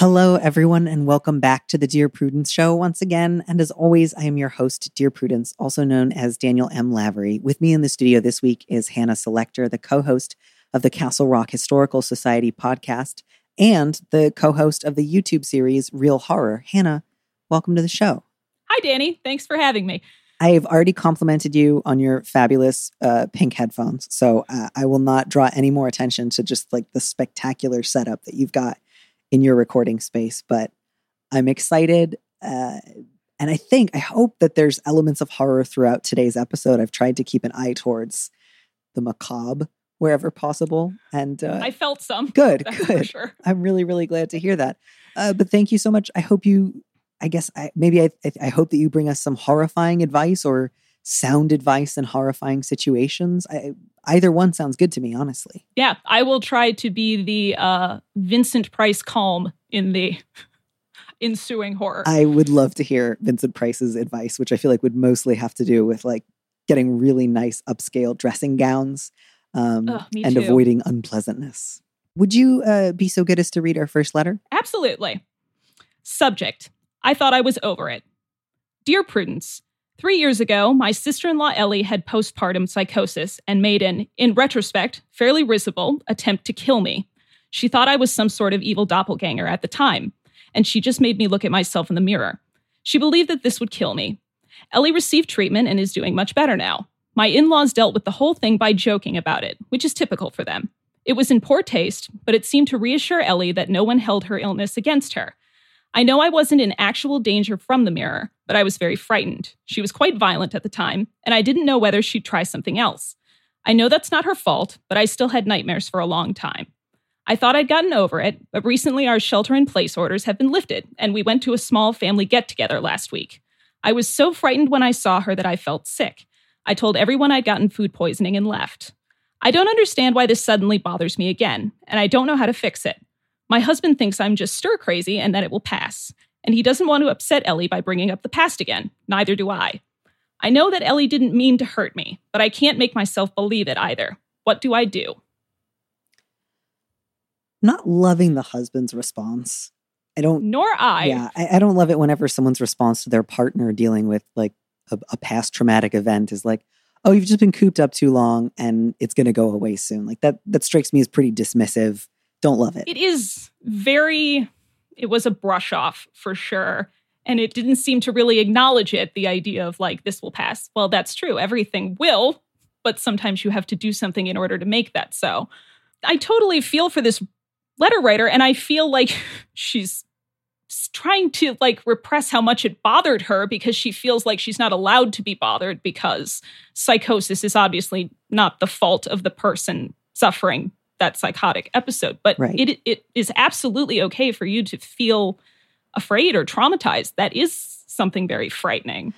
Hello, everyone, and welcome back to the Dear Prudence Show once again. And as always, I am your host, Dear Prudence, also known as Daniel M. Lavery. With me in the studio this week is Hannah Selector, the co host of the Castle Rock Historical Society podcast and the co host of the YouTube series Reel Horror. Hannah, welcome to the show. Hi, Danny. Thanks for having me. I have already complimented you on your fabulous uh, pink headphones, so uh, I will not draw any more attention to just like the spectacular setup that you've got in your recording space. But I'm excited, uh, and I think I hope that there's elements of horror throughout today's episode. I've tried to keep an eye towards the macabre wherever possible, and uh, I felt some. good, good. sure. I'm really, really glad to hear that. Uh, but thank you so much. I hope you, I guess, I, maybe I, I hope that you bring us some horrifying advice or sound advice in horrifying situations. I, either one sounds good to me, honestly. Yeah, I will try to be the uh, Vincent Price calm in the ensuing horror. I would love to hear Vincent Price's advice, which I feel like would mostly have to do with like getting really nice upscale dressing gowns um, and too. avoiding unpleasantness. Would you uh, be so good as to read our first letter? Absolutely. Subject I thought I was over it. Dear Prudence, three years ago, my sister in law Ellie had postpartum psychosis and made an, in retrospect, fairly risible attempt to kill me. She thought I was some sort of evil doppelganger at the time, and she just made me look at myself in the mirror. She believed that this would kill me. Ellie received treatment and is doing much better now. My in laws dealt with the whole thing by joking about it, which is typical for them. It was in poor taste, but it seemed to reassure Ellie that no one held her illness against her. I know I wasn't in actual danger from the mirror, but I was very frightened. She was quite violent at the time, and I didn't know whether she'd try something else. I know that's not her fault, but I still had nightmares for a long time. I thought I'd gotten over it, but recently our shelter in place orders have been lifted, and we went to a small family get together last week. I was so frightened when I saw her that I felt sick. I told everyone I'd gotten food poisoning and left. I don't understand why this suddenly bothers me again, and I don't know how to fix it. My husband thinks I'm just stir crazy and that it will pass, and he doesn't want to upset Ellie by bringing up the past again. Neither do I. I know that Ellie didn't mean to hurt me, but I can't make myself believe it either. What do I do? Not loving the husband's response. I don't Nor I. yeah, I, I don't love it whenever someone's response to their partner dealing with like a, a past traumatic event is like, "Oh, you've just been cooped up too long, and it's going to go away soon." Like that. That strikes me as pretty dismissive. Don't love it. It is very, it was a brush off for sure. And it didn't seem to really acknowledge it, the idea of like, this will pass. Well, that's true. Everything will, but sometimes you have to do something in order to make that so. I totally feel for this letter writer, and I feel like she's trying to like repress how much it bothered her because she feels like she's not allowed to be bothered because psychosis is obviously not the fault of the person suffering that psychotic episode but Right. it it is absolutely okay for you to feel afraid or traumatized that is something very frightening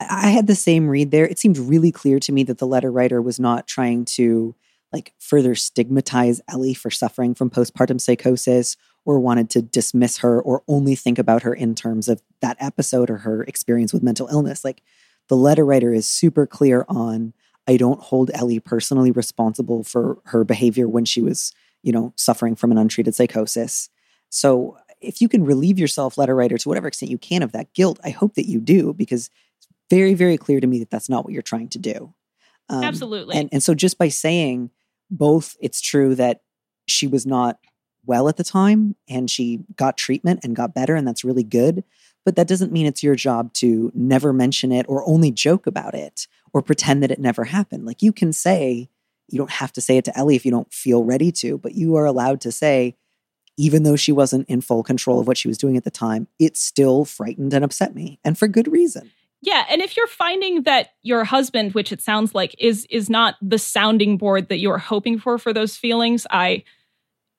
I I had the same read there. It seemed really clear to me that the letter writer was not trying to like further stigmatize Ellie for suffering from postpartum psychosis or wanted to dismiss her or only think about her in terms of that episode or her experience with mental illness. Like the letter writer is super clear on I don't hold Ellie personally responsible for her behavior when she was, you know, suffering from an untreated psychosis. So if you can relieve yourself, letter writer, to whatever extent you can of that guilt, I hope that you do because it's very, very clear to me that that's not what you're trying to do. Um, absolutely And and so just by saying both, it's true that she was not well at the time and she got treatment and got better, and that's really good. But that doesn't mean it's your job to never mention it or only joke about it or pretend that it never happened. Like you can say, you don't have to say it to Ellie if you don't feel ready to, but you are allowed to say, even though she wasn't in full control of what she was doing at the time, it still frightened and upset me, and for good reason. Yeah, and if you're finding that your husband, which it sounds like is is not the sounding board that you're hoping for for those feelings, I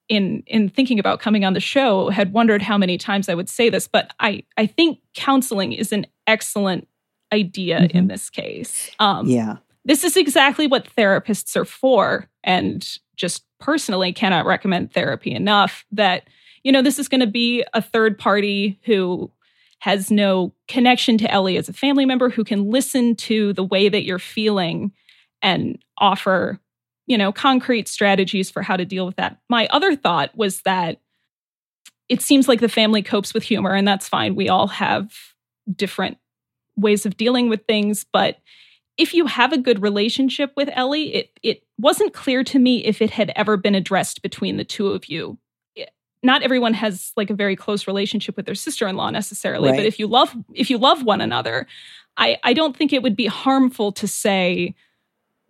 in in thinking about coming on the show had wondered how many times I would say this, but I I think counseling is an excellent idea mm-hmm. in this case. Um, yeah, this is exactly what therapists are for, and just personally cannot recommend therapy enough. That you know this is going to be a third party who has no connection to Ellie as a family member who can listen to the way that you're feeling and offer you know, concrete strategies for how to deal with that. My other thought was that it seems like the family copes with humor, and that's fine. We all have different ways of dealing with things, but if you have a good relationship with Ellie, it it wasn't clear to me if it had ever been addressed between the two of you. Eh, not everyone has like a very close relationship with their sister-in-law necessarily, right. but if you love if you love one another, I I don't think it would be harmful to say,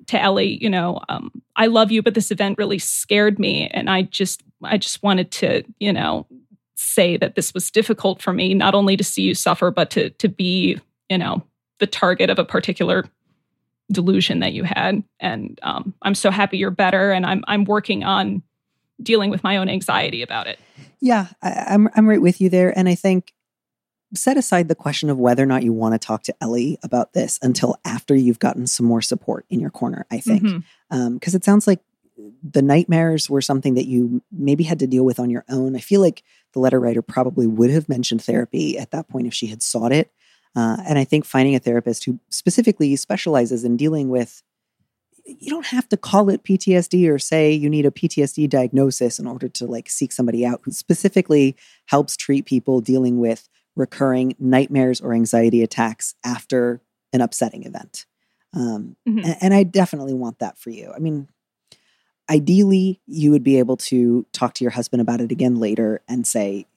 to Ellie, you know, um, I love you, but this event really scared me, and I just, I just wanted to, you know, say that this was difficult for me, not only to see you suffer, but to to be, you know, the target of a particular delusion that you had. And um, I'm so happy you're better, and I'm I'm working on dealing with my own anxiety about it. Yeah, I, I'm I'm right with you there, and I think set aside the question of whether or not you want to talk to Ellie about this until after you've gotten some more support in your corner, I think. Because mm-hmm. um, it sounds like the nightmares were something that you maybe had to deal with on your own. I feel like the letter writer probably would have mentioned therapy at that point if she had sought it. Uh, and I think finding a therapist who specifically specializes in dealing with, you don't have to call it PTSD or say you need a PTSD diagnosis in order to like seek somebody out who specifically helps treat people dealing with recurring nightmares or anxiety attacks after an upsetting event. Um, mm-hmm. and, and I definitely want that for you. I mean, ideally, you would be able to talk to your husband about it again later and say,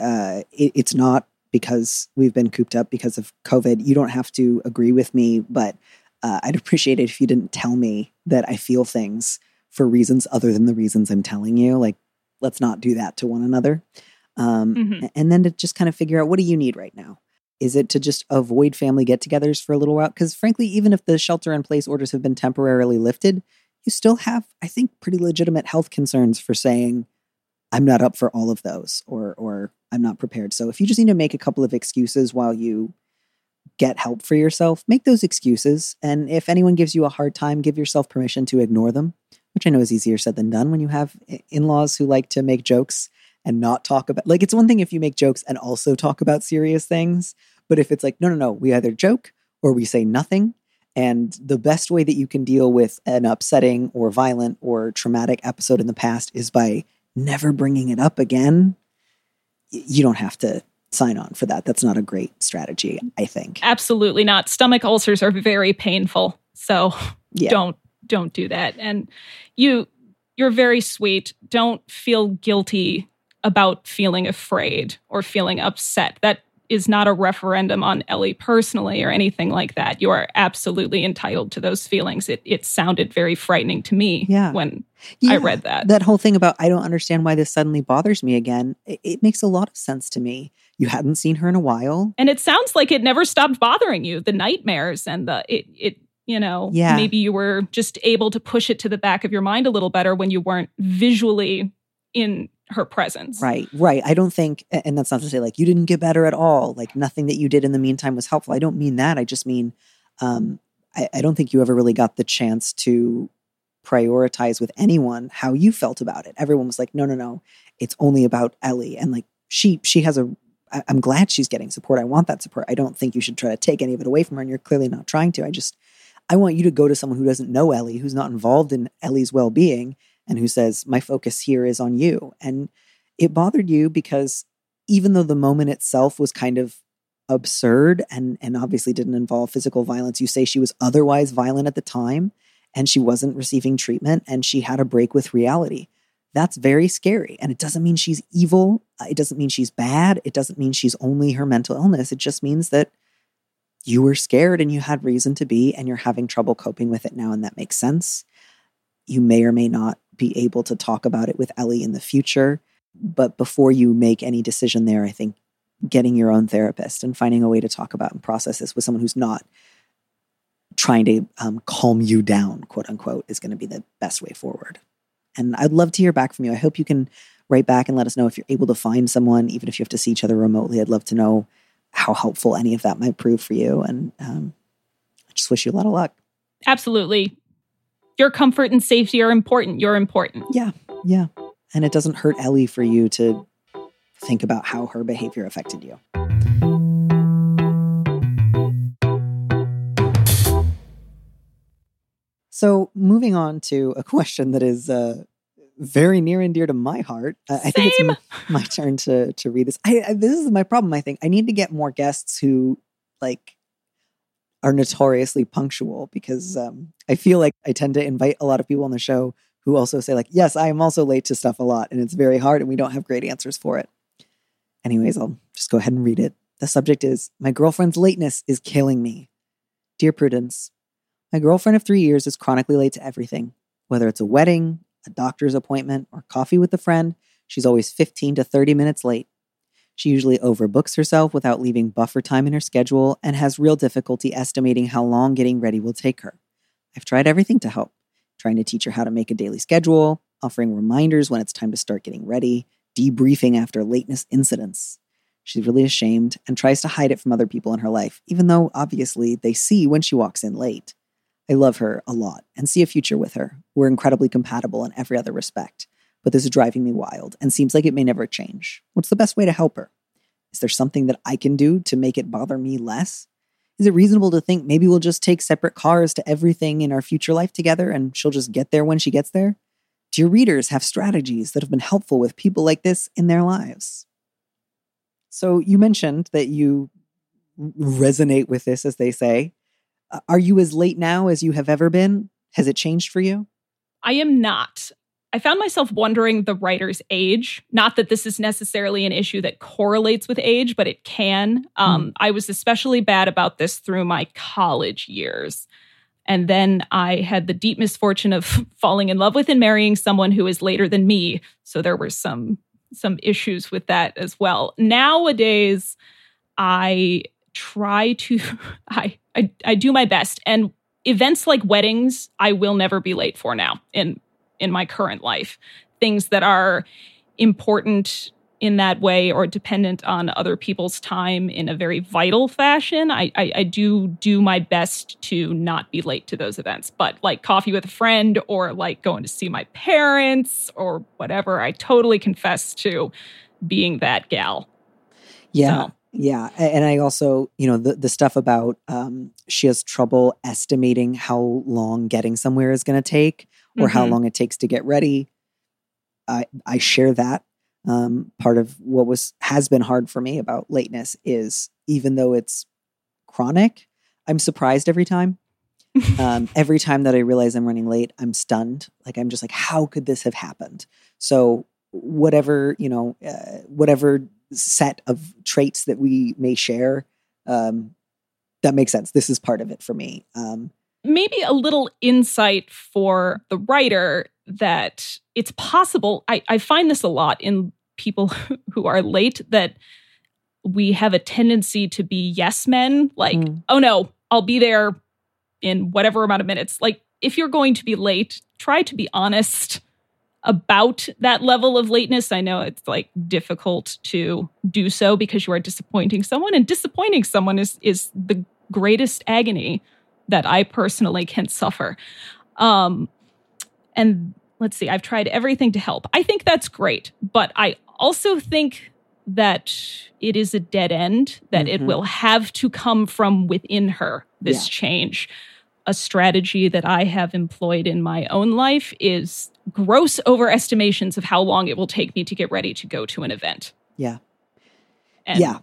uh, it, it's not because we've been cooped up because of COVID. You don't have to agree with me, but uh, I'd appreciate it if you didn't tell me that I feel things for reasons other than the reasons I'm telling you. Like, let's not do that to one another. Um, mm-hmm. And then to just kind of figure out what do you need right now? Is it to just avoid family get togethers for a little while? Because frankly, even if the shelter in place orders have been temporarily lifted, you still have, I think, pretty legitimate health concerns for saying, I'm not up for all of those or or I'm not prepared. So if you just need to make a couple of excuses while you get help for yourself, make those excuses. And if anyone gives you a hard time, give yourself permission to ignore them, which I know is easier said than done when you have in-laws who like to make jokes and not talk about like it's one thing if you make jokes and also talk about serious things but if it's like no no no we either joke or we say nothing. And the best way that you can deal with an upsetting or violent or traumatic episode in the past is by never bringing it up again. You don't have to sign on for that. That's not a great strategy i think. Absolutely not. Stomach ulcers are very painful so yeah. don't don't do that. And you you're very sweet. Don't feel guilty about feeling afraid or feeling upset. That is not a referendum on Ellie personally or anything like that. You are absolutely entitled to those feelings. It it sounded very frightening to me yeah. when yeah. I read that. That whole thing about I don't understand why this suddenly bothers me again. It, it, makes a lot of sense to me. You hadn't seen her in a while. And it sounds like it never stopped bothering you. The nightmares and the it it you know, yeah. maybe you were just able to push it to the back of your mind a little better when you weren't visually in her presence. Right, right. I don't think, and that's not to say like you didn't get better at all, like nothing that you did in the meantime was helpful. I don't mean that. I just mean, um, I, I don't think you ever really got the chance to prioritize with anyone how you felt about it. Everyone was like, no, no, no, it's only about Ellie. And like she, she has a, I, I'm glad she's getting support. I want that support. I don't think you should try to take any of it away from her. And you're clearly not trying to. I just, I want you to go to someone who doesn't know Ellie, who's not involved in Ellie's well being, and who says, My focus here is on you. And it bothered you because even though the moment itself was kind of absurd and, and obviously didn't involve physical violence, you say she was otherwise violent at the time and she wasn't receiving treatment and she had a break with reality. That's very scary. And it doesn't mean she's evil. It doesn't mean she's bad. It doesn't mean she's only her mental illness. It just means that you were scared and you had reason to be, and you're having trouble coping with it now. And that makes sense. You may or may not be able to talk about it with Ellie in the future. But before you make any decision there, I think getting your own therapist and finding a way to talk about and process this with someone who's not trying to um, calm you down, quote unquote, is going to be the best way forward. And I'd love to hear back from you. I hope you can write back and let us know if you're able to find someone, even if you have to see each other remotely. I'd love to know how helpful any of that might prove for you. And um, I just wish you a lot of luck. Absolutely. Your comfort and safety are important. You're important. Yeah. Yeah. And it doesn't hurt Ellie for you to think about how her behavior affected you. So, moving on to a question that is uh, very near and dear to my heart. Uh, I think it's my turn to to read this. I, I, this is my problem. I think I need to get more guests who like are notoriously punctual because um, I feel like I tend to invite a lot of people on the show who also say like, "Yes, I am also late to stuff a lot, and it's very hard, and we don't have great answers for it." Anyways, I'll just go ahead and read it. The subject is My girlfriend's lateness is killing me. Dear Prudence, my girlfriend of three years is chronically late to everything. Whether it's a wedding, a doctor's appointment, or coffee with a friend, she's always 15 to 30 minutes late. She usually overbooks herself without leaving buffer time in her schedule and has real difficulty estimating how long getting ready will take her. I've tried everything to help trying to teach her how to make a daily schedule, offering reminders when it's time to start getting ready, debriefing after lateness incidents. She's really ashamed and tries to hide it from other people in her life, even though obviously they see when she walks in late. I love her a lot and see a future with her. We're incredibly compatible in every other respect, but this is driving me wild and seems like it may never change. What's the best way to help her? Is there something that I can do to make it bother me less? Is it reasonable to think maybe we'll just take separate cars to everything in our future life together and she'll just get there when she gets there? Do your readers have strategies that have been helpful with people like this in their lives? So, you mentioned that you resonate with this, as they say. Uh, Are you as late now as you have ever been? Has it changed for you? I am not. I found myself wondering the writer's age. Not that this is necessarily an issue that correlates with age, but it can. Um, I was especially bad about this through my college years. And then I had the deep misfortune of falling in love with and marrying someone who is later than me. So there were some some issues with that as well. Nowadays, I try to I, I I do my best. And events like weddings, I will never be late for now in in my current life. Things that are important in that way or dependent on other people's time in a very vital fashion, I, I, I do do my best to not be late to those events. But like coffee with a friend or like going to see my parents or whatever, I totally confess to being that gal. Yeah. So- Yeah. And I also, you know, the, the stuff about um, she has trouble estimating how long getting somewhere is going to take or how Mhm. long it takes to get ready. I, I share that. Um, part of what was has been hard for me about lateness is even though it's chronic, I'm surprised every time. um, every time that I realize I'm running late, I'm stunned. Like I'm just like, how could this have happened? So whatever you know, uh, whatever set of traits that we may share, um, that makes sense. This is part of it for me. Um, maybe a little insight for the writer that it's possible. I, I find this a lot in people who are late that we have a tendency to be yes men, like, Mm. oh no, I'll be there in whatever amount of minutes. Like, if you're going to be late, try to be honest about that level of lateness. I know it's like difficult to do so because you are disappointing someone, and disappointing someone is is the greatest agony that I personally can suffer. Um, and let's see, I've tried everything to help. I think that's great, but I also think that it is a dead end, that it Mhm. will have to come from within her, this Yeah. change. A strategy that I have employed in my own life is gross overestimations of how long it will take me to get ready to go to an event. Yeah. And Yeah.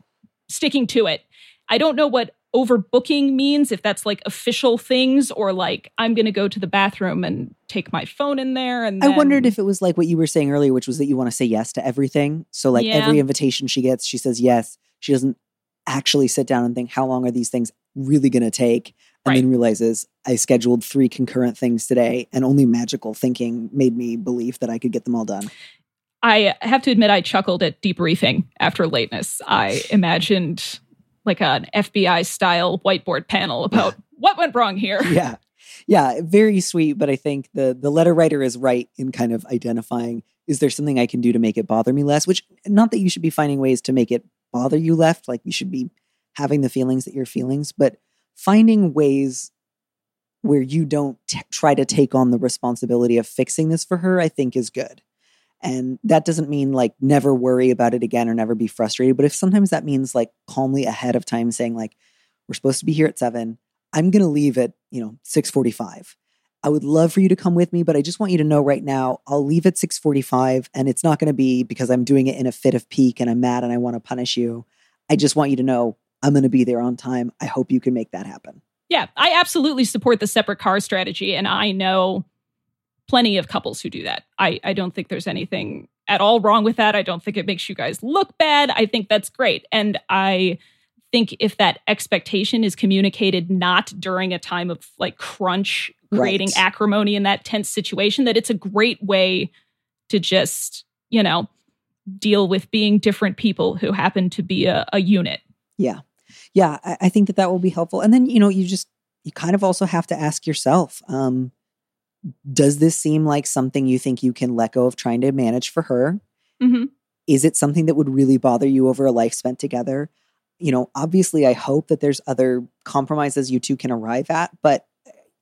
sticking to it. I don't know what overbooking means, if that's like official things or like I'm going to go to the bathroom and take my phone in there. And I wondered if it was like what you were saying earlier, which was that you want to say yes to everything. So, like Yeah. every invitation she gets, she says yes. She doesn't actually sit down and think, how long are these things really going to take? And then realizes I scheduled three concurrent things today, and only magical thinking made me believe that I could get them all done. I have to admit, I chuckled at debriefing after lateness. I imagined like an FBI style whiteboard panel about what went wrong here. Yeah. Yeah, very sweet, but I think the the letter writer is right in kind of identifying is there something I can do to make it bother me less, which not that you should be finding ways to make it bother you left, like you should be having the feelings that you're feelings, but finding ways where you don't t- try to take on the responsibility of fixing this for her, I think is good. And that doesn't mean like never worry about it again or never be frustrated. But if sometimes that means like calmly ahead of time saying, like, we're supposed to be here at seven, I'm gonna leave at, you know, 645. I would love for you to come with me, but I just want you to know right now, I'll leave at 645 and it's not gonna be because I'm doing it in a fit of pique and I'm mad and I want to punish you. I just want you to know I'm gonna be there on time. I hope you can make that happen. Yeah, I absolutely support the separate car strategy. And I know plenty of couples who do that. I, I don't think there's anything at all wrong with that. I don't think it makes you guys look bad. I think that's great. And I think if that expectation is communicated not during a time of like crunch, creating Right. acrimony in that tense situation, that it's a great way to just, you know, deal with being different people who happen to be a, a unit. Yeah. Yeah. I, I think that that will be helpful. And then, you know, you just, you kind of also have to ask yourself, um, does this seem like something you think you can let go of trying to manage for her? Mhm. Is it something that would really bother you over a life spent together? You know, obviously, I hope that there's other compromises you two can arrive at, but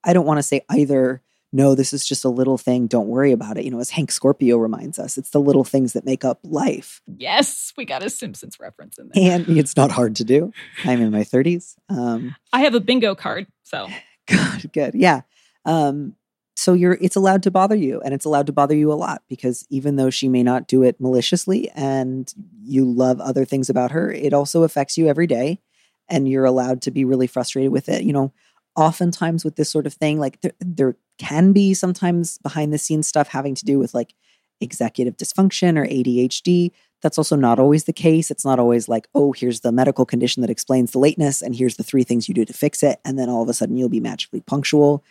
I don't want to say either, no, this is just a little thing, don't worry about it. You know, as Hank Scorpio reminds us, it's the little things that make up life. Yes, we got a Simpsons reference in there. And it's not hard to do. I'm in my 30s. Um, I have a bingo card, so Good, good. Yeah. Um, so you're it's allowed to bother you and it's allowed to bother you a lot because even though she may not do it maliciously and you love other things about her, it also affects you every day and you're allowed to be really frustrated with it. You know, oftentimes with this sort of thing, like there, there can be sometimes behind the scenes stuff having to do with like executive dysfunction or ADHD. That's also not always the case. It's not always like, oh, here's the medical condition that explains the lateness, and here's the three things you do to fix it. And then all of a sudden you'll be magically punctual.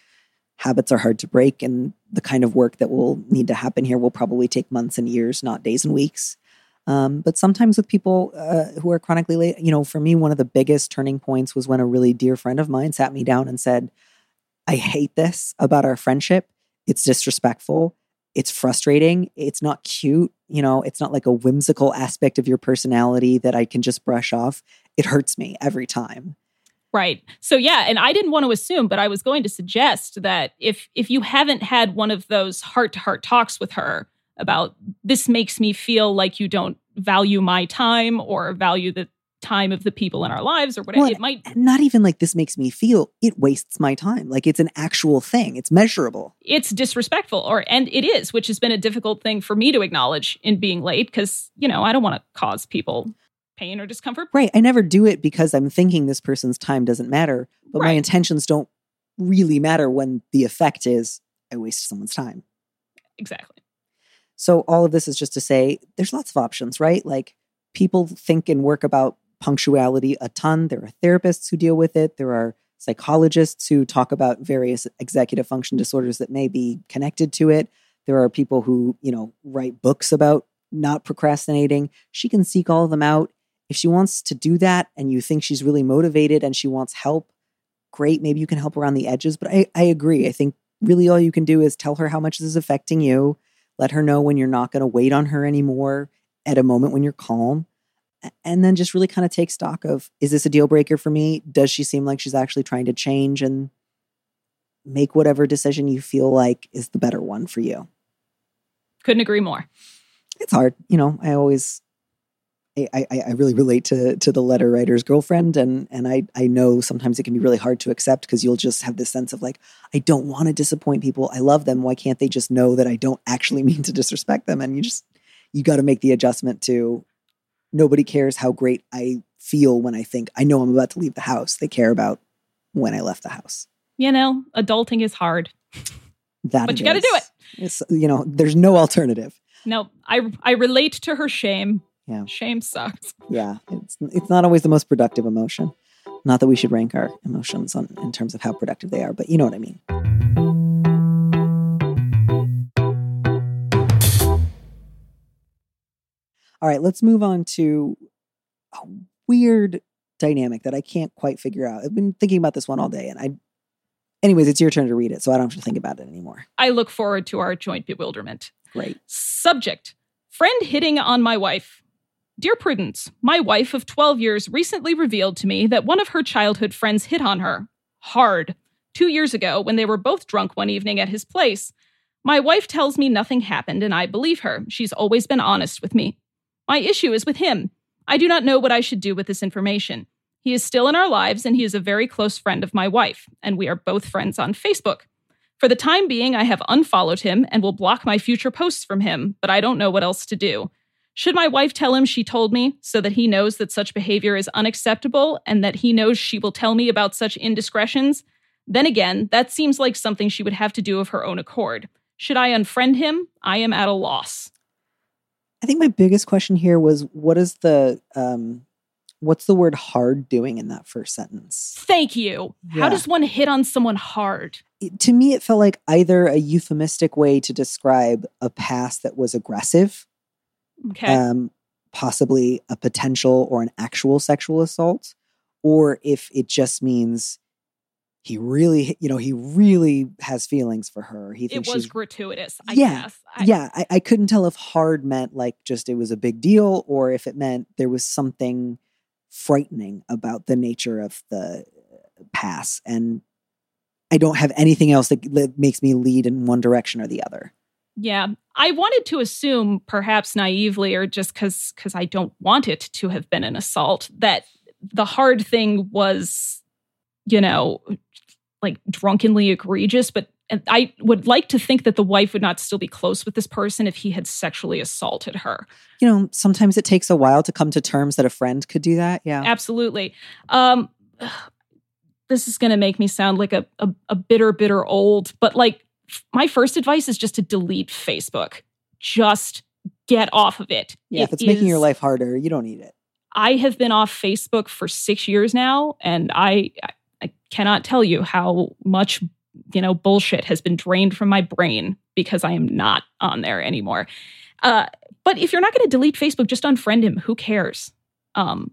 Habits are hard to break, and the kind of work that will need to happen here will probably take months and years, not days and weeks. Um, but sometimes with people uh, who are chronically late, you know, for me, one of the biggest turning points was when a really dear friend of mine sat me down and said, I hate this about our friendship. It's disrespectful. It's frustrating. It's not cute. You know, it's not like a whimsical aspect of your personality that I can just brush off. It hurts me every time. Right. So yeah, and I didn't want to assume, but I was going to suggest that if if you haven't had one of those heart-to-heart talks with her about this makes me feel like you don't value my time or value the time of the people in our lives or whatever Well, it might not even like this makes me feel, it wastes my time. Like it's an actual thing, it's measurable. it's disrespectful or and it is which has been a difficult thing for me to acknowledge in being late because you know i don't want to cause people pain or discomfort Right. I never do it because I'm thinking this person's time doesn't matter, but my intentions don't really matter when the effect is I waste someone's time. exactly So all of this is just to say there's lots of options, right? Like people think and work about punctuality a ton. There are therapists who deal with it. There are psychologists who talk about various executive function disorders that may be connected to it. There are people who, you know, write books about not procrastinating. She can seek all of them out. If she wants to do that and you think she's really motivated and she wants help, great. Maybe you can help around the edges. But I, I agree. I think really all you can do is tell her how much this is affecting you let her know when you're not going to wait on her anymore at a moment when you're calm and then just really kind of take stock of is this a deal breaker for me does she seem like she's actually trying to change and make whatever decision you feel like is the better one for you couldn't agree more it's hard you know i always I, I, really relate to to the letter writer's girlfriend and and I I know sometimes it can be really hard to accept because you'll just have this sense of like I don't want to disappoint people. I love them. Why can't they just know that I don't actually mean to disrespect them? And you just you got to make the adjustment to nobody cares how great I feel when I think I know I'm about to leave the house. They care about when I left the house. You know adulting is hard. That But you gotta do it. it's you know there's no alternative. No i i relate to her shame Yeah. shame sucks yeah it's it's not always the most productive emotion not that we should rank our emotions on in terms of how productive they are but you know what i mean All right, let's move on to a weird dynamic that I can't quite figure out. I've been thinking about this one all day, and I. Anyways, it's your turn to read it, so I don't have to think about it anymore. I look forward to our joint bewilderment. Great. Subject Friend hitting on my wife. Dear Prudence, my wife of 12 years recently revealed to me that one of her childhood friends hit on her. Hard. Two years ago, when they were both drunk one evening at his place. My wife tells me nothing happened, and I believe her. She's always been honest with me. My issue is with him. I do not know what I should do with this information. He is still in our lives, and he is a very close friend of my wife, and we are both friends on Facebook. For the time being, I have unfollowed him and will block my future posts from him, but I don't know what else to do. Should my wife tell him she told me so that he knows that such behavior is unacceptable and that he knows she will tell me about such indiscretions? Then again, that seems like something she would have to do of her own accord. Should I unfriend him? I am at a loss. I think my biggest question here was what is the um what's the word hard doing in that first sentence? Thank you. Yeah. How does one hit on someone hard? It- to me it felt like either a euphemistic way to describe a past that was aggressive, Okay. um possibly a potential or an actual sexual assault, or if it just means he really, you know, he really has feelings for her. He it was gratuitous, I Yeah, guess. I, yeah, I, I couldn't tell if hard meant like just it was a big deal or if it meant there was something frightening about the nature of the pass. And I don't have anything else that, that makes me lead in one direction or the other. Yeah. I wanted to assume, perhaps naively, or just because because I don't want it to have been an assault, that the hard thing was, you know, like drunkenly egregious. But I would like to think that the wife would not still be close with this person if he had sexually assaulted her. You know, sometimes it takes a while to come to terms that a friend could do that. Yeah. Absolutely. Um, this is going to make me sound like a, a, a bitter, bitter old, but like my first advice is just to delete Facebook. Just get off of it. Yeah. It if it's making your life harder, you don't need it. I have been off Facebook for six years now, and I I cannot tell you how much you know bullshit has been drained from my brain because I am not on there anymore. Uh, but if you're not going to delete Facebook, just unfriend him. Who cares? Um,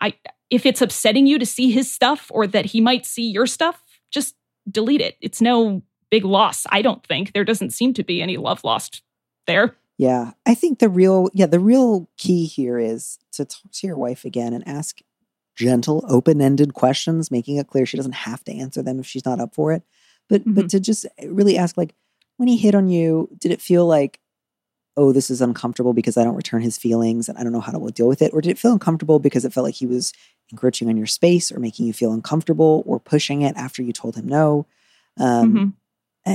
I if it's upsetting you to see his stuff or that he might see your stuff, just delete it. It's no big loss. I don't think there doesn't seem to be any love lost there. Yeah. I think the real, yeah, the real key here is to talk to your wife again and ask gentle, open ended questions, making it clear she doesn't have to answer them if she's not up for it. But, but to just really ask, like, when he hit on you, did it feel like, oh, this is uncomfortable because I don't return his feelings and I don't know how to deal with it? Or did it feel uncomfortable because it felt like he was encroaching on your space or making you feel uncomfortable or pushing it after you told him no? Um, Mhm. a-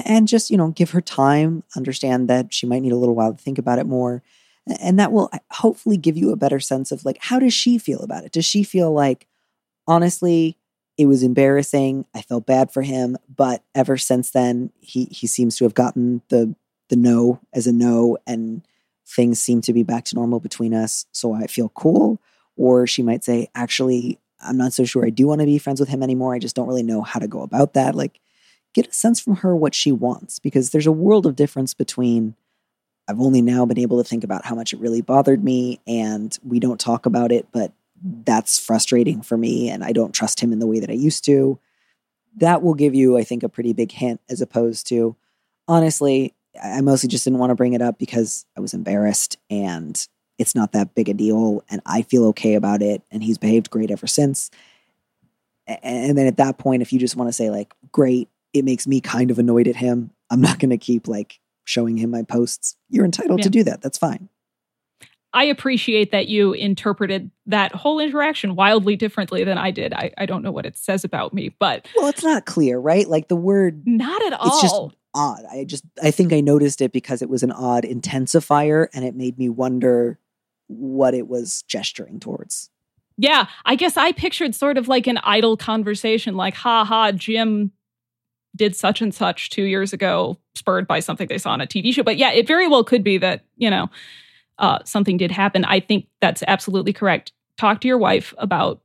and just you know give her time understand that she might need a little while to think about it more and that will hopefully give you a better sense of like how does she feel about it? Does she feel like honestly it was embarrassing i felt bad for him but ever since then he he seems to have gotten the the no as a no and things seem to be back to normal between us so i feel cool? Or she might say actually i'm not so sure i do want to be friends with him anymore i just don't really know how to go about that like get a sense from her what she wants because there's a world of difference between I've only now been able to think about how much it really bothered me and we don't talk about it, but that's frustrating for me and I don't trust him in the way that I used to. That will give you, I think, a pretty big hint as opposed to honestly, I mostly just didn't want to bring it up because I was embarrassed and it's not that big a deal and I feel okay about it and he's behaved great ever since. And then at that point, if you just want to say, like, great, it makes me kind of annoyed at him, I'm not going to keep like showing him my posts. You're entitled to do that. That's fine. I appreciate that you interpreted that whole interaction wildly differently than I did. I, I don't know what it says about me, but Well, it's not clear, right? Like the word, not at all. it's just odd. I just, I think I noticed it because it was an odd intensifier and it made me wonder what it was gesturing towards. yeah, I guess I pictured sort of like an idle conversation, like, ha ha, Jim did such and such two years ago, spurred by something they saw on a TV show. But yeah, it very well could be that, you know, uh, something did happen. I think that's absolutely correct. Talk to your wife about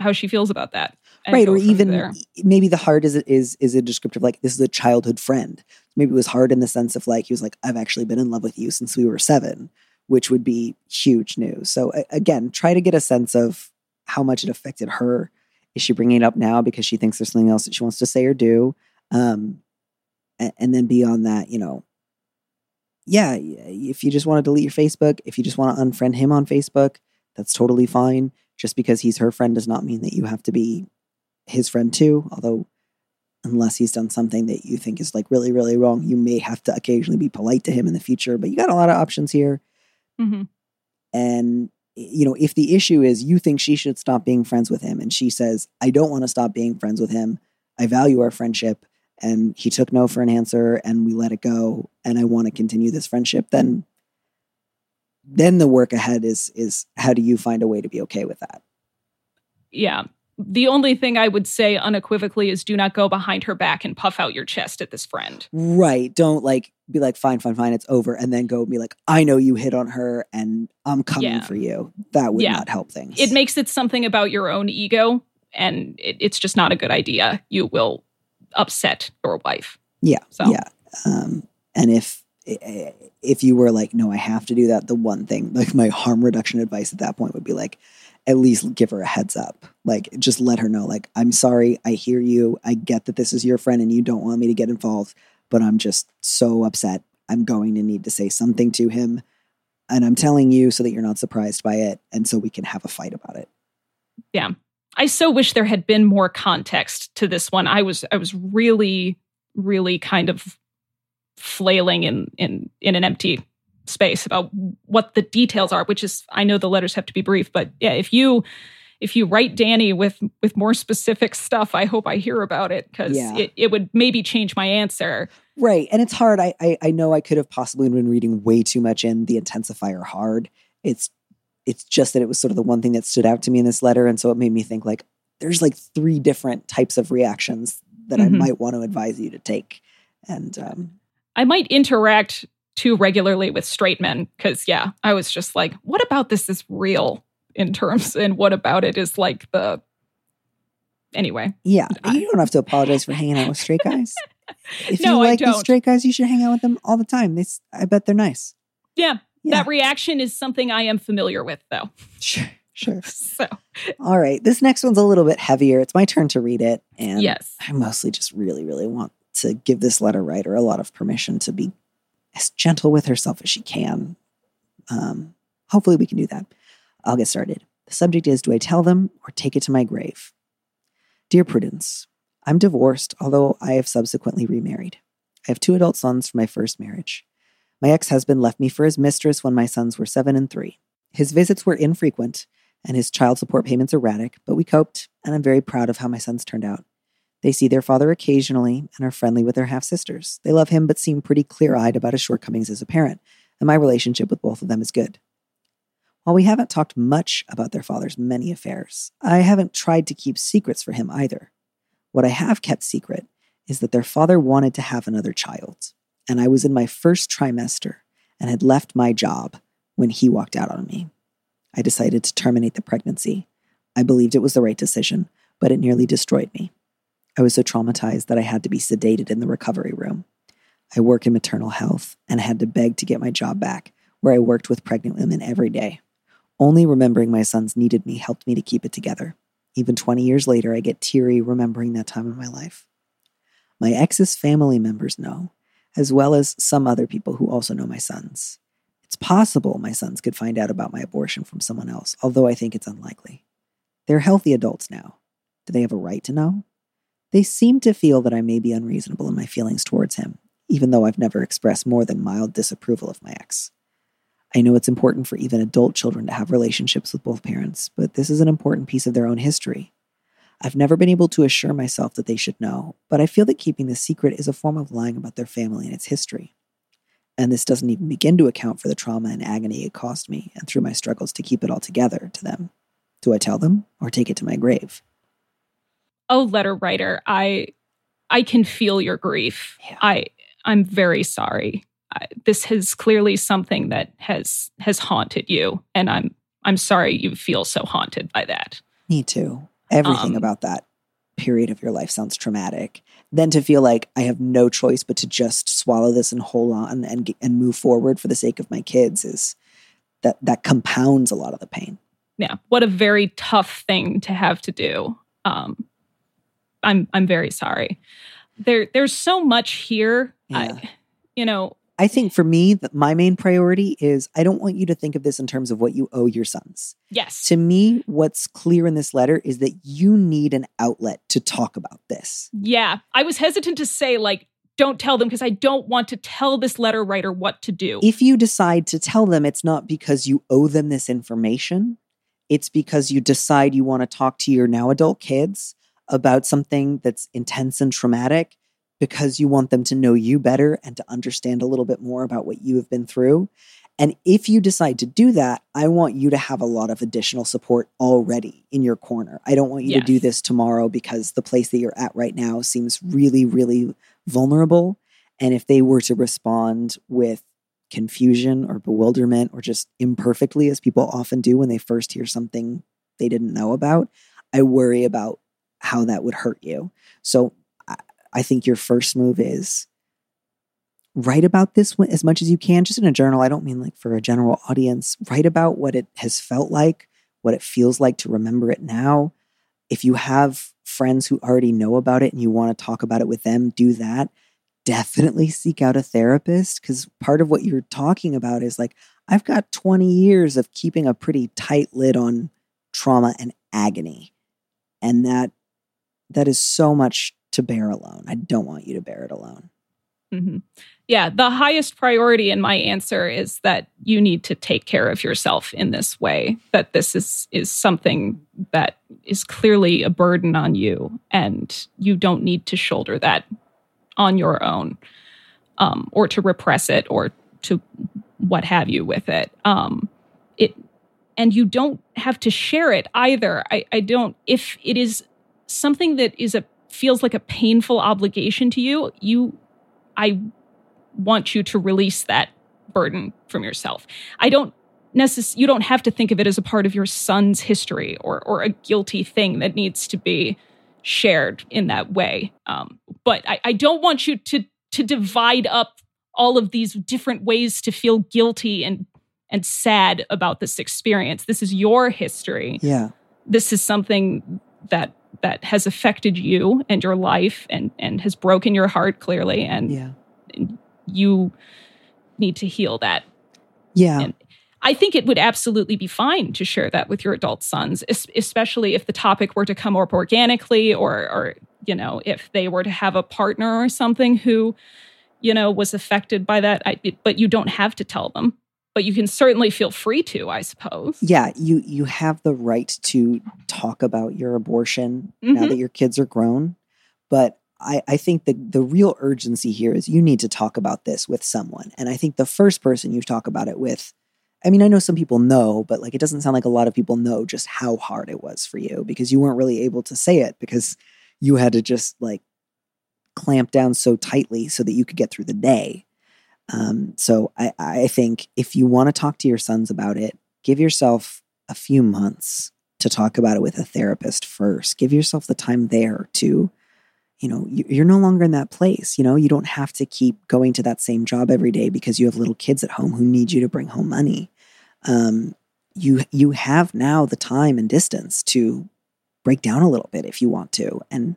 how she feels about that. right or even there. maybe the hard is is is a descriptive like this is a childhood friend maybe it was hard in the sense of like he was like i've actually been in love with you since we were seven which would be huge news. So again, try to get a sense of how much it affected her. Is she bringing it up now because she thinks there's something else that she wants to say or do? Um, a- and, then beyond that, you know, yeah, if you just want to delete your Facebook, if you just want to unfriend him on Facebook, that's totally fine. Just because he's her friend does not mean that you have to be his friend too. Although, unless he's done something that you think is like really, really wrong, you may have to occasionally be polite to him in the future. But you got a lot of options here. hmm And, you know, if the issue is you think she should stop being friends with him and she says, I don't want to stop being friends with him, I value our friendship, and he took no for an answer and we let it go, and I want to continue this friendship, then then the work ahead is is how do you find a way to be okay with that? Yeah. The only thing I would say unequivocally is do not go behind her back and puff out your chest at this friend. Right. Don't like be like, fine, fine, fine, it's over. And then go and be like, I know you hit on her and I'm coming Yeah. for you. That would Yeah. not help things. It makes it something about your own ego, and it, it's just not a good idea. You will upset your wife. Yeah. So- Yeah. Um, and if if you were like, no, I have to do that, the one thing, like my harm reduction advice at that point would be like, at least give her a heads up. Like, just let her know, like, I'm sorry, I hear you. I get that this is your friend and you don't want me to get involved, but I'm just so upset. I'm going to need to say something to him. And I'm telling you so that you're not surprised by it. And so we can have a fight about it. I so wish there had been more context to this one. I was I was really really kind of flailing in in in an empty space about what the details are, which is I know the letters have to be brief, but yeah, if you if you write Danny with with more specific stuff, I hope I hear about it because Yeah. it, it would maybe change my answer. Right. And it's hard. I, I I know I could have possibly been reading way too much in the intensifier hard. It's it's just that it was sort of the one thing that stood out to me in this letter. And so it made me think like there's like three different types of reactions that Mhm. I might want to advise you to take. And um I might interact too regularly with straight men because yeah, I was just like, what about this is real in terms, and what about it is like the anyway. yeah, I- you don't have to apologize for hanging out with straight guys. If No, you I like these don't. straight guys, you should hang out with them all the time. They, I bet they're nice. Yeah, Yeah. that reaction is something I am familiar with though. Sure. Sure. So All right. This next one's a little bit heavier. It's my turn to read it. And yes, I mostly just really, really want to give this letter writer a lot of permission to be as gentle with herself as she can. Um, hopefully, we can do that. I'll get started. The subject is Do I tell them or take it to my grave? Dear Prudence, I'm divorced, although I have subsequently remarried. I have two adult sons from my first marriage. My ex husband left me for his mistress when my sons were seven and three. His visits were infrequent and his child support payments erratic, but we coped, and I'm very proud of how my sons turned out. They see their father occasionally and are friendly with their half sisters. They love him, but seem pretty clear eyed about his shortcomings as a parent, and my relationship with both of them is good. While we haven't talked much about their father's many affairs, I haven't tried to keep secrets for him either. What I have kept secret is that their father wanted to have another child, and I was in my first trimester and had left my job when he walked out on me. I decided to terminate the pregnancy. I believed it was the right decision, but it nearly destroyed me. I was so traumatized that I had to be sedated in the recovery room. I work in maternal health and I had to beg to get my job back, where I worked with pregnant women every day. Only remembering my sons needed me helped me to keep it together. Even 20 years later, I get teary remembering that time in my life. My ex's family members know, as well as some other people who also know my sons. It's possible my sons could find out about my abortion from someone else, although I think it's unlikely. They're healthy adults now. Do they have a right to know? They seem to feel that I may be unreasonable in my feelings towards him, even though I've never expressed more than mild disapproval of my ex. I know it's important for even adult children to have relationships with both parents, but this is an important piece of their own history. I've never been able to assure myself that they should know, but I feel that keeping the secret is a form of lying about their family and its history. And this doesn't even begin to account for the trauma and agony it cost me and through my struggles to keep it all together to them. Do I tell them or take it to my grave? oh letter writer, I I can feel your grief. Yeah. I I'm very sorry. I, this is clearly something that has has haunted you, and I'm I'm sorry you feel so haunted by that. Me too. Everything Um, about that period of your life sounds traumatic. Then to feel like I have no choice but to just swallow this and hold on and and move forward for the sake of my kids is that that compounds a lot of the pain. Yeah. What a very tough thing to have to do. Um, I'm I'm very sorry. There there's so much here. Yeah. I, you know, I think for me, th- my main priority is I don't want you to think of this in terms of what you owe your sons. yes. To me, what's clear in this letter is that you need an outlet to talk about this. Yeah. I was hesitant to say like don't tell them because I don't want to tell this letter writer what to do. If you decide to tell them, it's not because you owe them this information, it's because you decide you want to talk to your now adult kids about something that's intense and traumatic because you want them to know you better and to understand a little bit more about what you have been through. And if you decide to do that, I want you to have a lot of additional support already in your corner. I don't want you to do this tomorrow because the place that you're at right now seems really, really vulnerable. And if they were to respond with confusion or bewilderment or just imperfectly, as people often do when they first hear something they didn't know about, I worry about how that would hurt you. So I- think your first move is write about this as much as you can, just in a journal. I don't mean like for a general audience. Write about what it has felt like, what it feels like to remember it now. If you have friends who already know about it and you want to talk about it with them, do that. Definitely seek out a therapist because part of what you're talking about is like, I've got 20 years of keeping a pretty tight lid on trauma and agony. And that that is so much to bear alone. I don't want you to bear it alone. Mhm. Yeah, the highest priority in my answer is that you need to take care of yourself in this way. That this is is something that is clearly a burden on you, and you don't need to shoulder that on your own, um, or to repress it, or to what have you with it. Um, it, and you don't have to share it either. I, I don't. If it is something that is a feels like a painful obligation to you, you I want you to release that burden from yourself. I don't necess- you don't have to think of it as a part of your son's history or or a guilty thing that needs to be shared in that way. Um, but I, I don't want you to to divide up all of these different ways to feel guilty and and sad about this experience. This is your history Yeah. this is something that that has affected you and your life and and has broken your heart clearly and Yeah. you need to heal that Yeah. And- i think it would absolutely be fine to share that with your adult sons especially if the topic were to come up organically or or you know if they were to have a partner or something who you know was affected by that I, it- but you don't have to tell them but you can certainly feel free to i suppose yeah you you have the right to talk about your abortion now Mhm. that your kids are grown but I, I think the, the real urgency here is you need to talk about this with someone and i think the first person you talk about it with i mean i know some people know but like it doesn't sound like a lot of people know just how hard it was for you because you weren't really able to say it because you had to just like clamp down so tightly so that you could get through the day um, so I, I think if you want to talk to your sons about it give yourself a few months to talk about it with a therapist first. Give yourself the time there to, you know, you- you're no longer in that place. You know, you don't have to keep going to that same job every day because you have little kids at home who need you to bring home money. Um, you you have now the time and distance to break down a little bit if you want to, and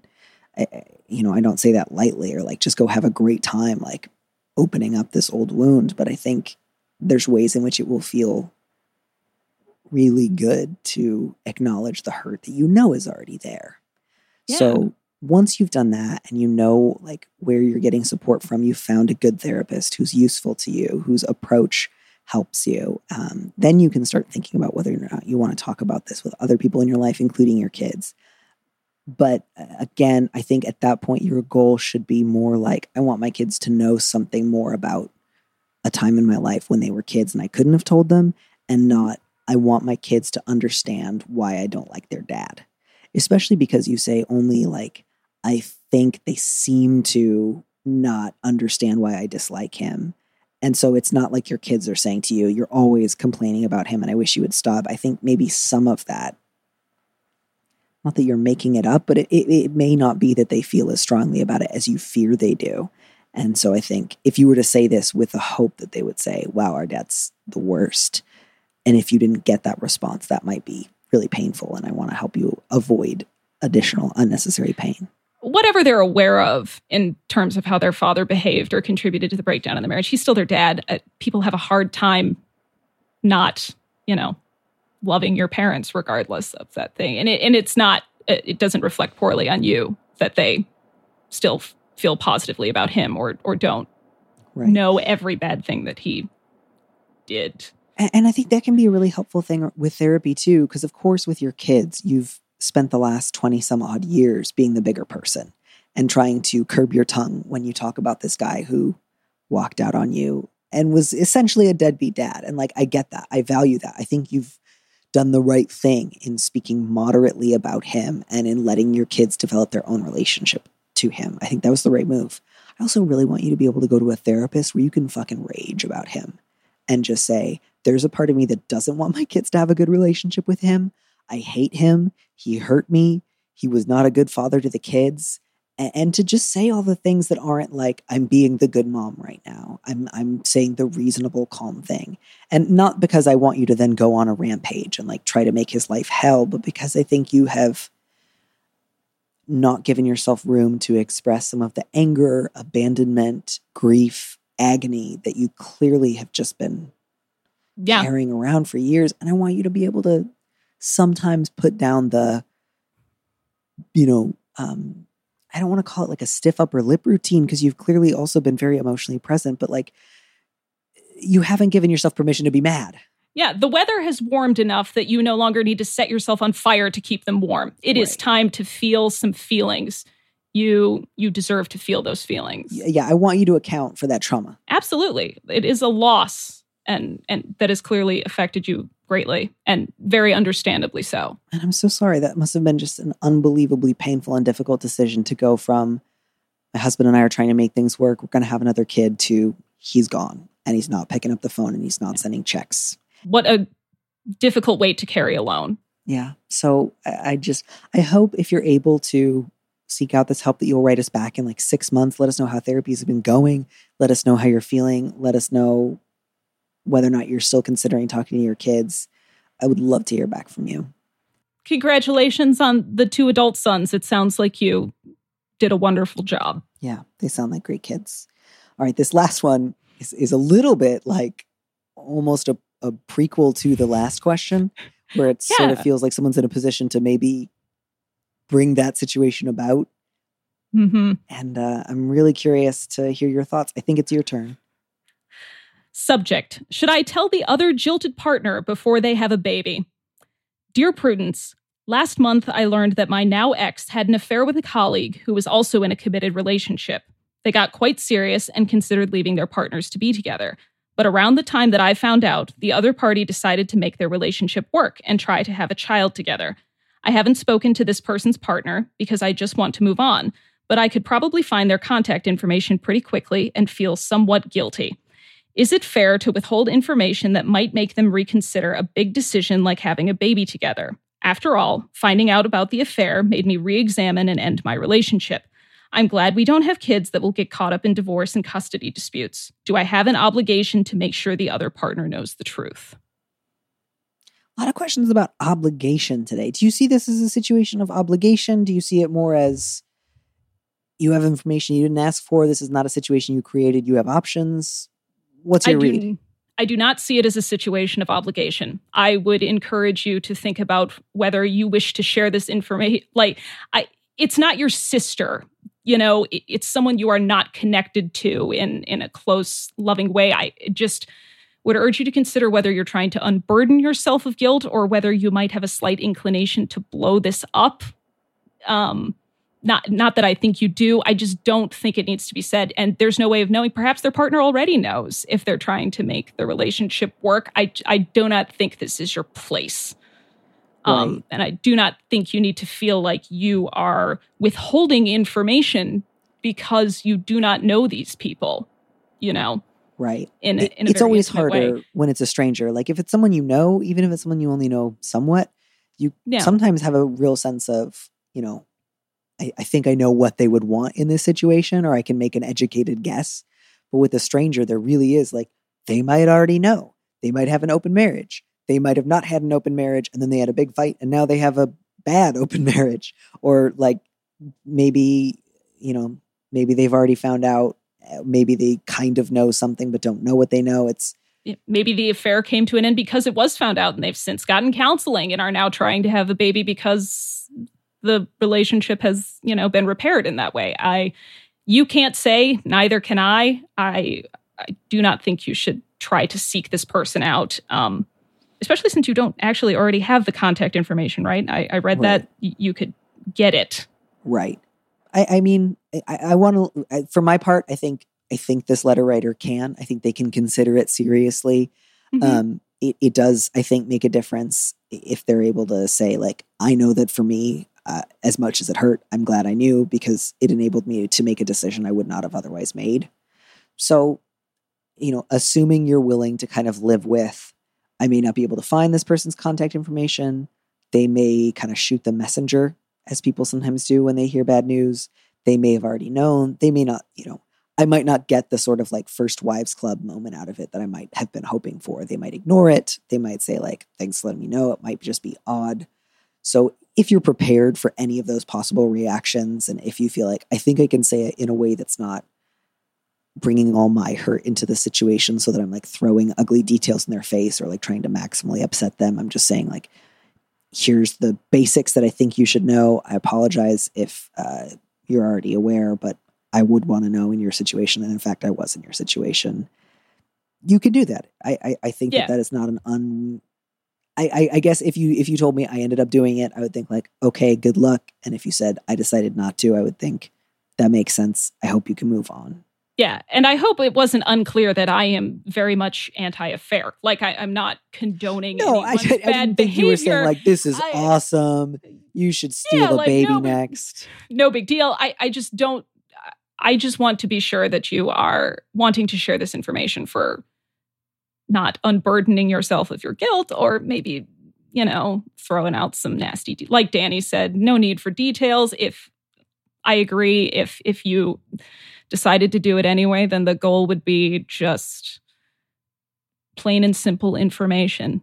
I- I- you know, I don't say that lightly or like just go have a great time like opening up this old wound, but I think there's ways in which it will feel really good to acknowledge the hurt that you know is already there. Yeah. So once you've done that and you know like where you're getting support from, you've found a good therapist who's useful to you, whose approach helps you, um, then you can start thinking about whether or not you want to talk about this with other people in your life, including your kids. But uh, again, I think at that point, your goal should be more like, I want my kids to know something more about a time in my life when they were kids and I couldn't have told them, and not, I want my kids to understand why I don't like their dad. Especially because you say only like, I think they seem to not understand why I dislike him. And so it's not like your kids are saying to you, you're always complaining about him and I wish you would stop. I think maybe some of that, not that you're making it up, but it, it, it may not be that they feel as strongly about it as you fear they do. And so I think if you were to say this with the hope that they would say, wow, our dad's the worst, And if you didn't get that response, that might be really painful. And I want to help you avoid additional unnecessary pain. Whatever they're aware of in terms of how their father behaved or contributed to the breakdown in the marriage, he's still their dad. Uh, people have a hard time not, you know, loving your parents regardless of that thing. And it, and it's not, it doesn't reflect poorly on you that they still f- feel positively about him or, or don't Right. know every bad thing that he did. And, and I think that can be a really helpful thing with therapy too, because of course, with your kids, you've spent the last 20 some odd years being the bigger person and trying to curb your tongue when you talk about this guy who walked out on you and was essentially a deadbeat dad. And like, I get that. I value that. I think you've done the right thing in speaking moderately about him and in letting your kids develop their own relationship to him. I think that was the right move. I also really want you to be able to go to a therapist where you can fucking rage about him and just say, there's a part of me that doesn't want my kids to have a good relationship with him. I hate him. He hurt me. He was not a good father to the kids. And to just say all the things that aren't like I'm being the good mom right now. I'm I'm saying the reasonable, calm thing. And not because I want you to then go on a rampage and like try to make his life hell, but because I think you have not given yourself room to express some of the anger, abandonment, grief, agony that you clearly have just been Yeah. carrying around for years. And I want you to be able to sometimes put down the, you know, um, I don't want to call it like a stiff upper lip routine because you've clearly also been very emotionally present, but like you haven't given yourself permission to be mad. Yeah, the weather has warmed enough that you no longer need to set yourself on fire to keep them warm. It is Right. time to feel some feelings. You you deserve to feel those feelings. Yeah, I want you to account for that trauma. Absolutely. It is a loss and and that has clearly affected you greatly and very understandably so. And I'm so sorry. That must have been just an unbelievably painful and difficult decision to go from my husband and I are trying to make things work. We're going to have another kid to he's gone and he's not picking up the phone and he's not sending checks. What a difficult weight to carry alone. Yeah. So I, I just, I hope if you're able to seek out this help that you'll write us back in like six months. Let us know how therapies have been going. Let us know how you're feeling. Let us know whether or not you're still considering talking to your kids. I would love to hear back from you. Congratulations on the two adult sons. It sounds like you did a wonderful job. Yeah, they sound like great kids. All right, this last one is, is a little bit like almost a, a prequel to the last question, where it sort of feels like someone's in a position to maybe bring that situation about. hmm And uh, I'm really curious to hear your thoughts. I think it's your turn. Subject Should I tell the other jilted partner before they have a baby? Dear Prudence, last month I learned that my now ex had an affair with a colleague who was also in a committed relationship. They got quite serious and considered leaving their partners to be together. But around the time that I found out, the other party decided to make their relationship work and try to have a child together. I haven't spoken to this person's partner because I just want to move on, but I could probably find their contact information pretty quickly and feel somewhat guilty. Is it fair to withhold information that might make them reconsider a big decision like having a baby together? After all, finding out about the affair made me re examine and end my relationship. I'm glad we don't have kids that will get caught up in divorce and custody disputes. Do I have an obligation to make sure the other partner knows the truth? A lot of questions about obligation today. Do you see this as a situation of obligation? Do you see it more as you have information you didn't ask for? This is not a situation you created. You have options. What's I your do. I do not see it as a situation of obligation. I would encourage you to think about whether you wish to share this information. Like, I, it's not your sister. You know, it- it's someone you are not connected to in in a close, loving way. I just would urge you to consider whether you're trying to unburden yourself of guilt or whether you might have a slight inclination to blow this up. Um, not not that I think you do. I just don't think it needs to be said. And there's no way of knowing. Perhaps their partner already knows if they're trying to make the relationship work. I I do not think this is your place. Um, and I do not think you need to feel like you are withholding information because you do not know these people. You know, Right. in, a- It- in a it's always intimate way. harder when it's a stranger. Like if it's someone you know, even if it's someone you only know somewhat, you Yeah. sometimes have a real sense of, you know, I, I think I know what they would want in this situation, or I can make an educated guess. But with a stranger, there really is like they might already know. They might have an open marriage. they might have not had an open marriage and then they had a big fight and now they have a bad open marriage or like maybe you know maybe they've already found out uh, maybe they kind of know something but don't know what they know it's maybe the affair came to an end because it was found out and they've since gotten counseling and are now trying to have a baby because the relationship has you know been repaired in that way i you can't say neither can i i i do not think you should try to seek this person out um especially since you don't actually already have the contact information right i, I read Right. that y- you could get it Right. I, I mean, I, I want to. For my part, I think I think this letter writer can. I think they can consider it seriously. Mhm. Um, it, it does, I think, make a difference if they're able to say, like, I know that for me, uh, as much as it hurt, I'm glad I knew because it enabled me to make a decision I would not have otherwise made. So, you know, assuming you're willing to kind of live with, I may not be able to find this person's contact information. They may kind of shoot the messenger as people sometimes do when they hear bad news. They may have already known. They may not, you know, I might not get the sort of like first wives club moment out of it that I might have been hoping for. They might ignore it. They might say, like, thanks for letting me know. It might just be odd. So if you're prepared for any of those possible reactions, and if you feel like, I think I can say it in a way that's not bringing all my hurt into the situation so that I'm like throwing ugly details in their face or like trying to maximally upset them. I'm just saying, like, here's the basics that I think you should know. I apologize if uh, you're already aware, but I would want to know in your situation. And in fact, I was in your situation. You can do that. I I, I think Yeah. that that is not an un. I, I, I guess if you if you told me I ended up doing it, I would think like, okay, good luck. And if you said I decided not to, I would think that makes sense. I hope you can move on. Yeah, and I hope it wasn't unclear that I am very much anti-affair. Like I, I'm not condoning No, I, anyone's I bad didn't think you were saying behavior. like this is I- awesome. You should steal Yeah, a like, baby no, next. no big deal. I, I just don't. I just want to be sure that you are wanting to share this information for not unburdening yourself of your guilt, or maybe you know throwing out some nasty. De- like Danny said, no need for details. If I agree, if if you decided to do it anyway, then the goal would be just plain and simple information.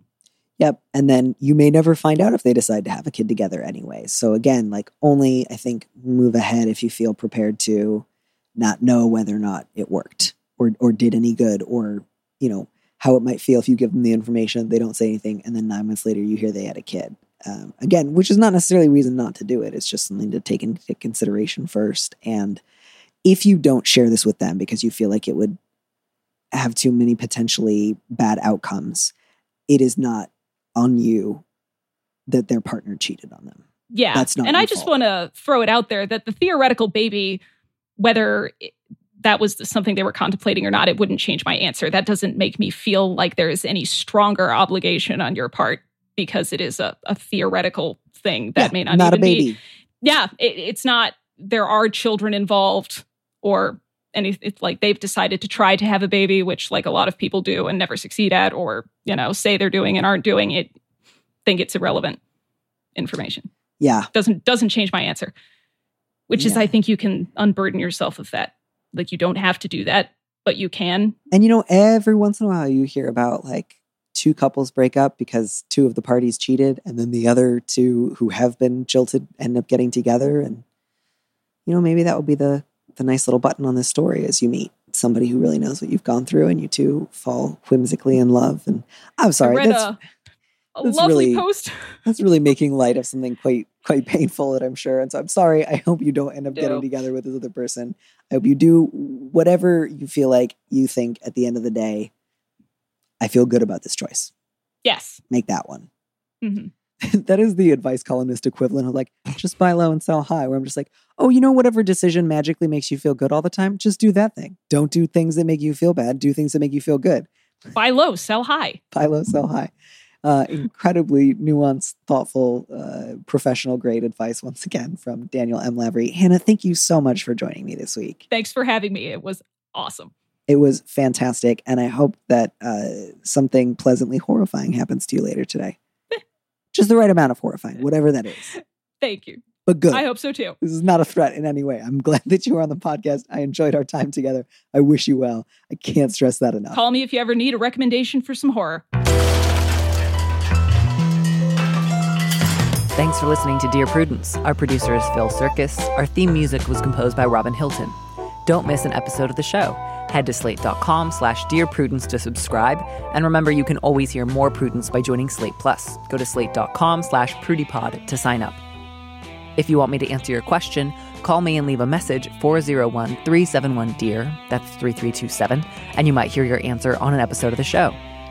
Yep. And then you may never find out if they decide to have a kid together anyway. So again, like only I think move ahead if you feel prepared to not know whether or not it worked or or did any good or, you know, how it might feel if you give them the information, they don't say anything, and then nine months later you hear they had a kid. Um, again, which is not necessarily a reason not to do it. It's just something to take into consideration first. And if you don't share this with them because you feel like it would have too many potentially bad outcomes, it is not on you that their partner cheated on them. Yeah. That's not and I just want to throw it out there that the theoretical baby, whether that was something they were contemplating or not, it wouldn't change my answer. That doesn't make me feel like there is any stronger obligation on your part because it is a, a theoretical thing that Yeah, may not, not a even be- yeah, it, it's not. There are children involved, or any. It's like they've decided to try to have a baby, which like a lot of people do and never succeed at, or you know, say they're doing and aren't doing it. Think it's irrelevant information. Yeah, Doesn't doesn't change my answer. Which is, I think you can unburden yourself of that. Like you don't have to do that, but you can. and you know, every once in a while you hear about like two couples break up because two of the parties cheated, and then the other two who have been jilted end up getting together, and you know, maybe that will be the the nice little button on this story as you meet somebody who really knows what you've gone through, and you two fall whimsically in love. And I'm sorry, that's a, that's lovely really- post. that's really making light of something quite quite painful that I'm sure. And so I'm sorry. I hope you don't end up getting together with this other person. I hope you do whatever you feel like you think at the end of the day. I feel good about this choice. Yes. Make that one. Mhm. that is the advice columnist equivalent of like just buy low and sell high. Where I'm just like, oh, you know, whatever decision magically makes you feel good all the time, just do that thing. Don't do things that make you feel bad. Do things that make you feel good. Buy low, sell high. buy low, sell high. Uh, incredibly nuanced, thoughtful, uh, professional grade advice once again from Daniel M. Lavery. Hannah, thank you so much for joining me this week. Thanks for having me. It was awesome. It was fantastic, and I hope that uh, something pleasantly horrifying happens to you later today. Just the right amount of horrifying, whatever that is, Thank you. but good. I hope so too. This is not a threat in any way. I'm glad that you were on the podcast. I enjoyed our time together. I wish you well. I can't stress that enough. Call me if you ever need a recommendation for some horror. Thanks for listening to Dear Prudence. Our producer is Phil Surkis. Our theme music was composed by Robin Hilton. Don't miss an episode of the show. Head to slate.com slash Dear Prudence to subscribe. And remember, you can always hear more Prudence by joining Slate Plus. Go to slate.com slash prudiepod to sign up. If you want me to answer your question, call me and leave a message 401 371 DEAR, that's 3327, and you might hear your answer on an episode of the show.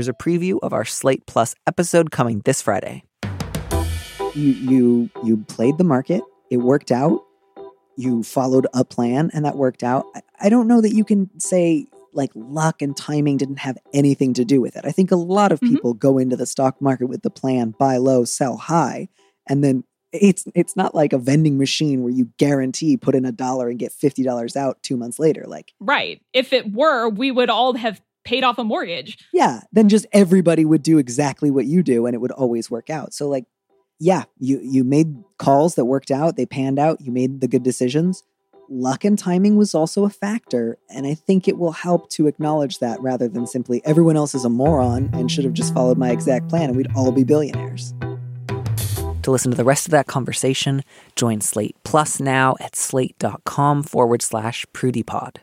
Here's a preview of our Slate Plus episode coming this Friday. You you you played the market. It worked out. You followed a plan, and that worked out. I, I don't know that you can say like luck and timing didn't have anything to do with it. I think a lot of Mhm. people go into the stock market with the plan buy low, sell high, and then it's it's not like a vending machine where you guarantee put in a dollar and get fifty dollars out two months later. Like Right. If it were, we would all have paid off a mortgage. yeah, then just everybody would do exactly what you do and it would always work out. So like yeah, you you made calls that worked out, they panned out, you made the good decisions. Luck and timing was also a factor, and I think it will help to acknowledge that rather than simply everyone else is a moron and should have just followed my exact plan and we'd all be billionaires. To listen to the rest of that conversation, join Slate Plus now at slate.com forward slash prudiepod.